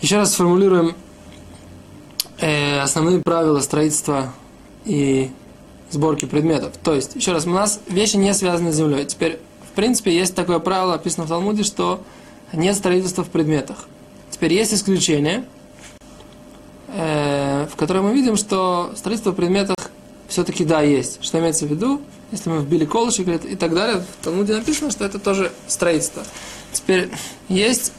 Еще раз сформулируем э, основные правила строительства и сборки предметов. То есть, еще раз, у нас вещи не связаны с землей. Теперь, в принципе, есть такое правило, описано в Талмуде, что нет строительства в предметах. Теперь есть исключение, э, в котором мы видим, что строительство в предметах все-таки да, есть. Что имеется в виду? Если мы вбили колышек и так далее, в Талмуде написано, что это тоже строительство. Теперь есть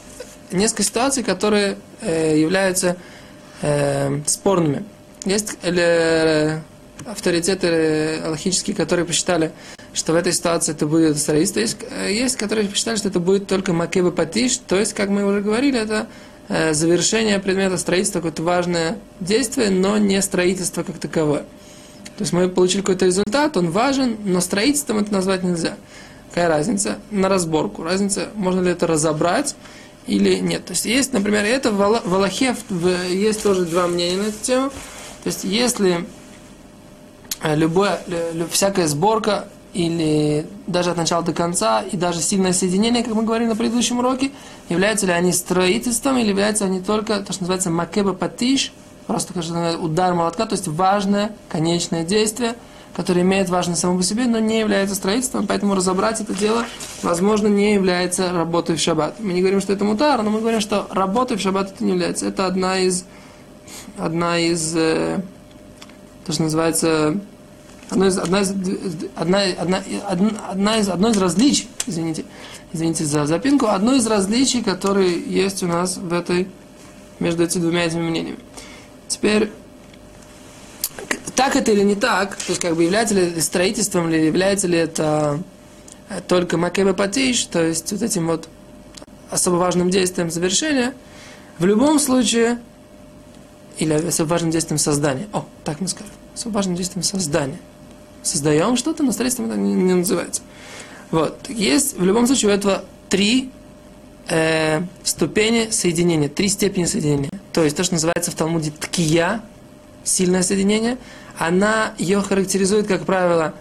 несколько ситуаций, которые э, являются э, спорными. Есть э, авторитеты аллахические, которые посчитали, что в этой ситуации это будет строительство. Есть, э, есть которые посчитали, что это будет только макеба патиш, то есть, как мы уже говорили, это э, завершение предмета строительства, какое-то важное действие, но не строительство как таковое. То есть мы получили какой-то результат, он важен, но строительством это назвать нельзя. Какая разница? На разборку. Разница, можно ли это разобрать или нет. То есть есть, например, это в Аллахе есть тоже два мнения на эту тему. То есть если э, любая, всякая сборка или даже от начала до конца, и даже сильное соединение, как мы говорили на предыдущем уроке, являются ли они строительством, или являются они только то, что называется макеба патиш, просто удар молотка, то есть важное конечное действие – который имеет важность само по себе, но не является строительством, поэтому разобрать это дело, возможно, не является работой в шаббат. Мы не говорим, что это мутар, но мы говорим, что работой в шаббат это не является. Это одна из, одна из, э, то, что называется, одно из, одна из, одна, одна, одна, из, одно из различий, извините, извините за запинку, одно из различий, которые есть у нас в этой, между этими двумя этими мнениями. Теперь, так это или не так, то есть как бы является ли строительством, или является ли это э, только макебе патиш, то есть вот этим вот особо важным действием завершения, в любом случае, или особо важным действием создания. О, так мы скажем. Особо важным действием создания. Создаем что-то, но строительством это не, не называется. Вот. Есть в любом случае у этого три э, ступени соединения, три степени соединения. То есть то, что называется в Талмуде ткия, сильное соединение – она ее характеризует, как правило,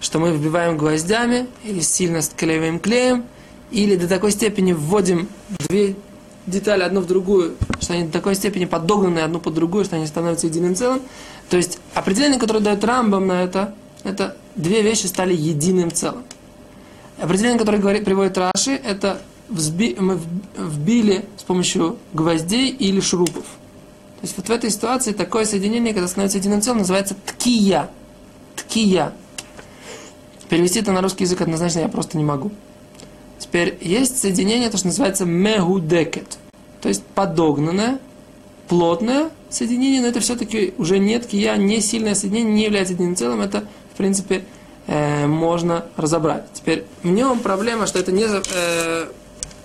что мы вбиваем гвоздями или сильно склеиваем клеем, или до такой степени вводим две детали одну в другую, что они до такой степени подогнаны одну под другую, что они становятся единым целым. То есть определение, которое дает Рамбам на это, это две вещи стали единым целым. Определение, которое говорит, приводит Раши, это взби, мы вбили с помощью гвоздей или шурупов. То есть вот в этой ситуации такое соединение, когда становится единым целым, называется ткия. Ткия. Перевести это на русский язык однозначно я просто не могу. Теперь есть соединение, то, что называется мегудекет. То есть подогнанное, плотное соединение, но это все-таки уже не ткия, не сильное соединение, не является единым целым. Это, в принципе, э, можно разобрать. Теперь в нем проблема, что это не... Э,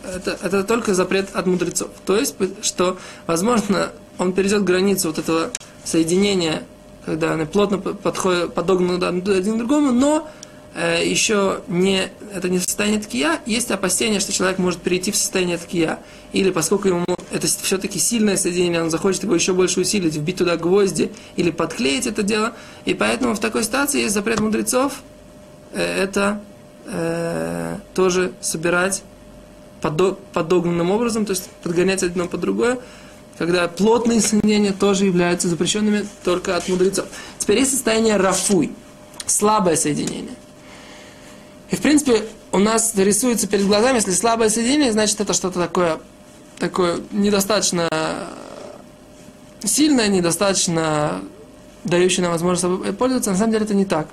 это, это только запрет от мудрецов. То есть, что, возможно, он перейдет границу вот этого соединения, когда они плотно подходят, подогнаны один к другому, но э, еще не, это не состояние ткия, есть опасение, что человек может перейти в состояние ткия. Или поскольку ему это все-таки сильное соединение, он захочет его еще больше усилить, вбить туда гвозди или подклеить это дело. И поэтому в такой ситуации есть запрет мудрецов э, это э, тоже собирать подогнанным образом, то есть подгонять одно под другое, когда плотные соединения тоже являются запрещенными только от мудрецов. Теперь есть состояние рафуй, слабое соединение. И в принципе у нас рисуется перед глазами, если слабое соединение, значит это что-то такое, такое недостаточно сильное, недостаточно дающее нам возможность пользоваться. На самом деле это не так.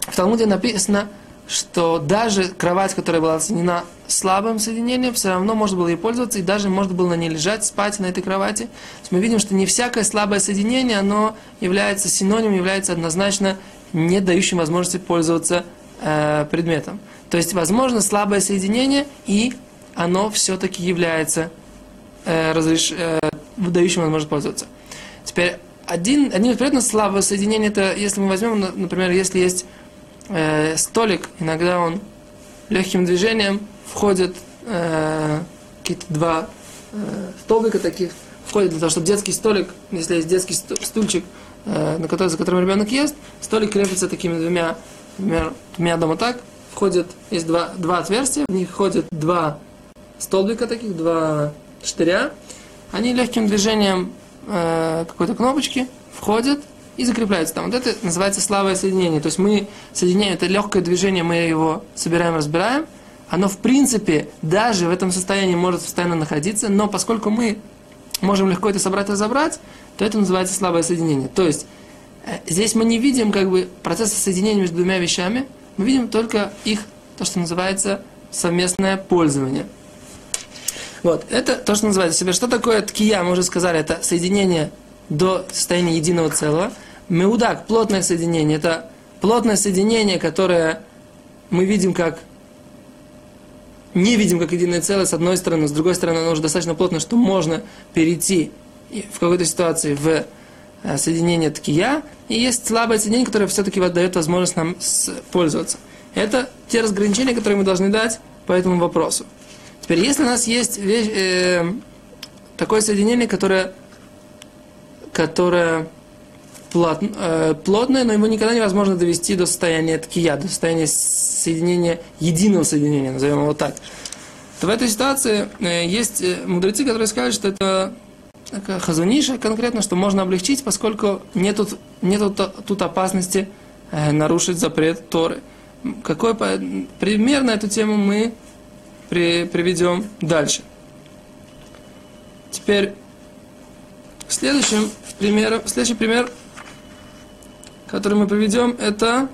В Талмуде написано, что даже кровать, которая была соединена слабым соединением, все равно можно было ей пользоваться, и даже можно было на ней лежать, спать на этой кровати. То есть мы видим, что не всякое слабое соединение, оно является синонимом, является однозначно не дающим возможности пользоваться э, предметом. То есть, возможно, слабое соединение, и оно все-таки является э, разреш... э, дающим возможность пользоваться. Теперь, один, один из приятных слабого соединения, это если мы возьмем, например, если есть э, столик, иногда он легким движением входит э, какие-то два э, столбика таких, входит для того, чтобы детский столик, если есть детский стульчик, э, на который, за которым ребенок ест, столик крепится такими двумя, двумя, двумя дома так, входит, есть два, два отверстия, в них входят два столбика таких, два штыря, они легким движением э, какой-то кнопочки входят и закрепляются там. Вот это называется слабое соединение. То есть мы соединяем, это легкое движение, мы его собираем, разбираем. Оно, в принципе, даже в этом состоянии может постоянно находиться, но поскольку мы можем легко это собрать и разобрать, то это называется слабое соединение. То есть э, здесь мы не видим как бы процесса соединения между двумя вещами, мы видим только их, то, что называется совместное пользование. Вот, это то, что называется себе. Что такое ткия, мы уже сказали, это соединение до состояния единого целого. Меудак, плотное соединение, это плотное соединение, которое мы видим как не видим как единое целое, с одной стороны, с другой стороны, оно уже достаточно плотно, что можно перейти в какой-то ситуации в э, соединение ткия, и есть слабое соединение, которое все-таки дает возможность нам пользоваться. Это те разграничения, которые мы должны дать по этому вопросу. Теперь, если у нас есть вещь, э, такое соединение, которое, которое плот, э, плотное, но его никогда невозможно довести до состояния ткия, до состояния соединения, единого соединения, назовем его так, то в этой ситуации э, есть э, мудрецы, которые скажут, что это хазуниша конкретно, что можно облегчить, поскольку нет тут, нет тут опасности э, нарушить запрет Торы. Какой пример на эту тему мы при, приведем дальше. Теперь следующим примером, следующий пример, который мы приведем, это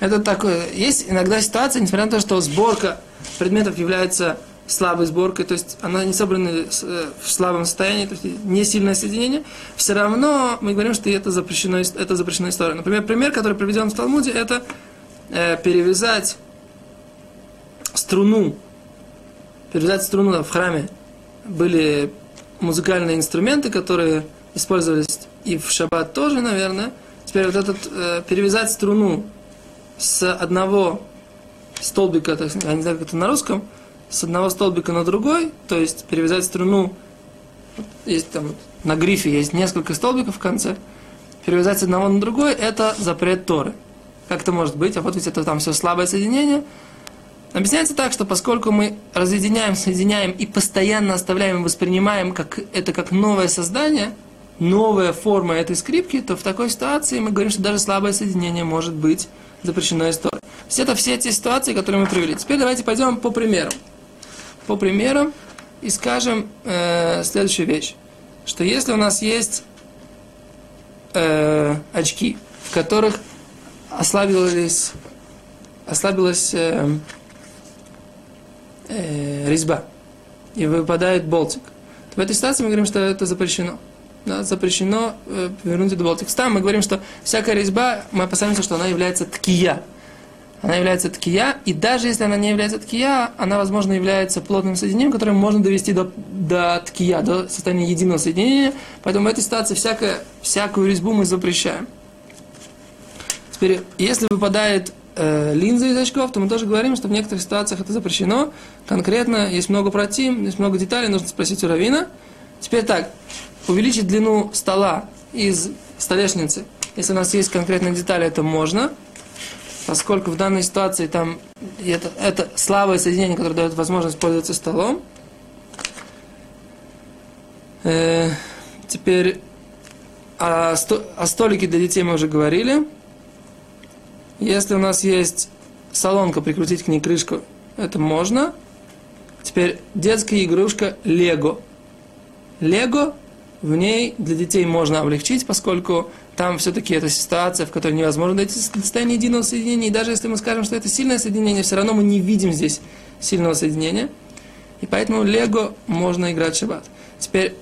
это такое. Есть иногда ситуация, несмотря на то, что сборка предметов является слабой сборкой, то есть она не собрана э, в слабом состоянии, то есть не сильное соединение, все равно мы говорим, что это запрещено, это запрещено история. Например, пример, который приведен в Талмуде, это э, перевязать струну, перевязать струну в храме. Были музыкальные инструменты, которые использовались и в шаббат тоже, наверное. Теперь вот этот, э, перевязать струну с одного столбика, так, я не знаю, как это на русском, с одного столбика на другой, то есть перевязать струну, есть там на грифе есть несколько столбиков в конце, перевязать с одного на другой, это запрет Торы. Как это может быть? А вот ведь это там все слабое соединение. Объясняется так, что поскольку мы разъединяем, соединяем и постоянно оставляем и воспринимаем как, это как новое создание, новая форма этой скрипки, то в такой ситуации мы говорим, что даже слабое соединение может быть запрещено. То есть это все те ситуации, которые мы привели. Теперь давайте пойдем по примерам по примерам и скажем э, следующую вещь, что если у нас есть э, очки, в которых ослабилась, ослабилась э, э, резьба и выпадает болтик, то в этой ситуации мы говорим, что это запрещено. Да, запрещено э, вернуть этот болтик. Там мы говорим, что всякая резьба, мы опасаемся, что она является ткия она является ткия, и даже если она не является ткия, она, возможно, является плотным соединением, которое можно довести до, до ткия, до состояния единого соединения. Поэтому в этой ситуации всякое, всякую резьбу мы запрещаем. Теперь, если выпадает э, линза из очков, то мы тоже говорим, что в некоторых ситуациях это запрещено. Конкретно есть много против, есть много деталей, нужно спросить у Равина. Теперь так, увеличить длину стола из столешницы, если у нас есть конкретные детали, это можно – поскольку в данной ситуации там это, это слабое соединение, которое дает возможность пользоваться столом. Э, теперь о, сто, о столике для детей мы уже говорили. Если у нас есть солонка, прикрутить к ней крышку, это можно. Теперь детская игрушка Лего. Лего в ней для детей можно облегчить, поскольку там все-таки это ситуация, в которой невозможно дойти до состояния единого соединения. И даже если мы скажем, что это сильное соединение, все равно мы не видим здесь сильного соединения. И поэтому Лего можно играть шаббат. Теперь,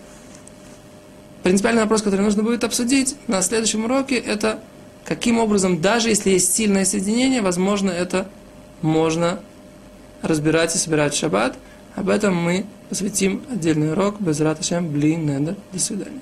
принципиальный вопрос, который нужно будет обсудить на следующем уроке, это каким образом, даже если есть сильное соединение, возможно, это можно разбирать и собирать в шаббат. Об этом мы посвятим отдельный урок. Без раташем, блин, недер. До свидания.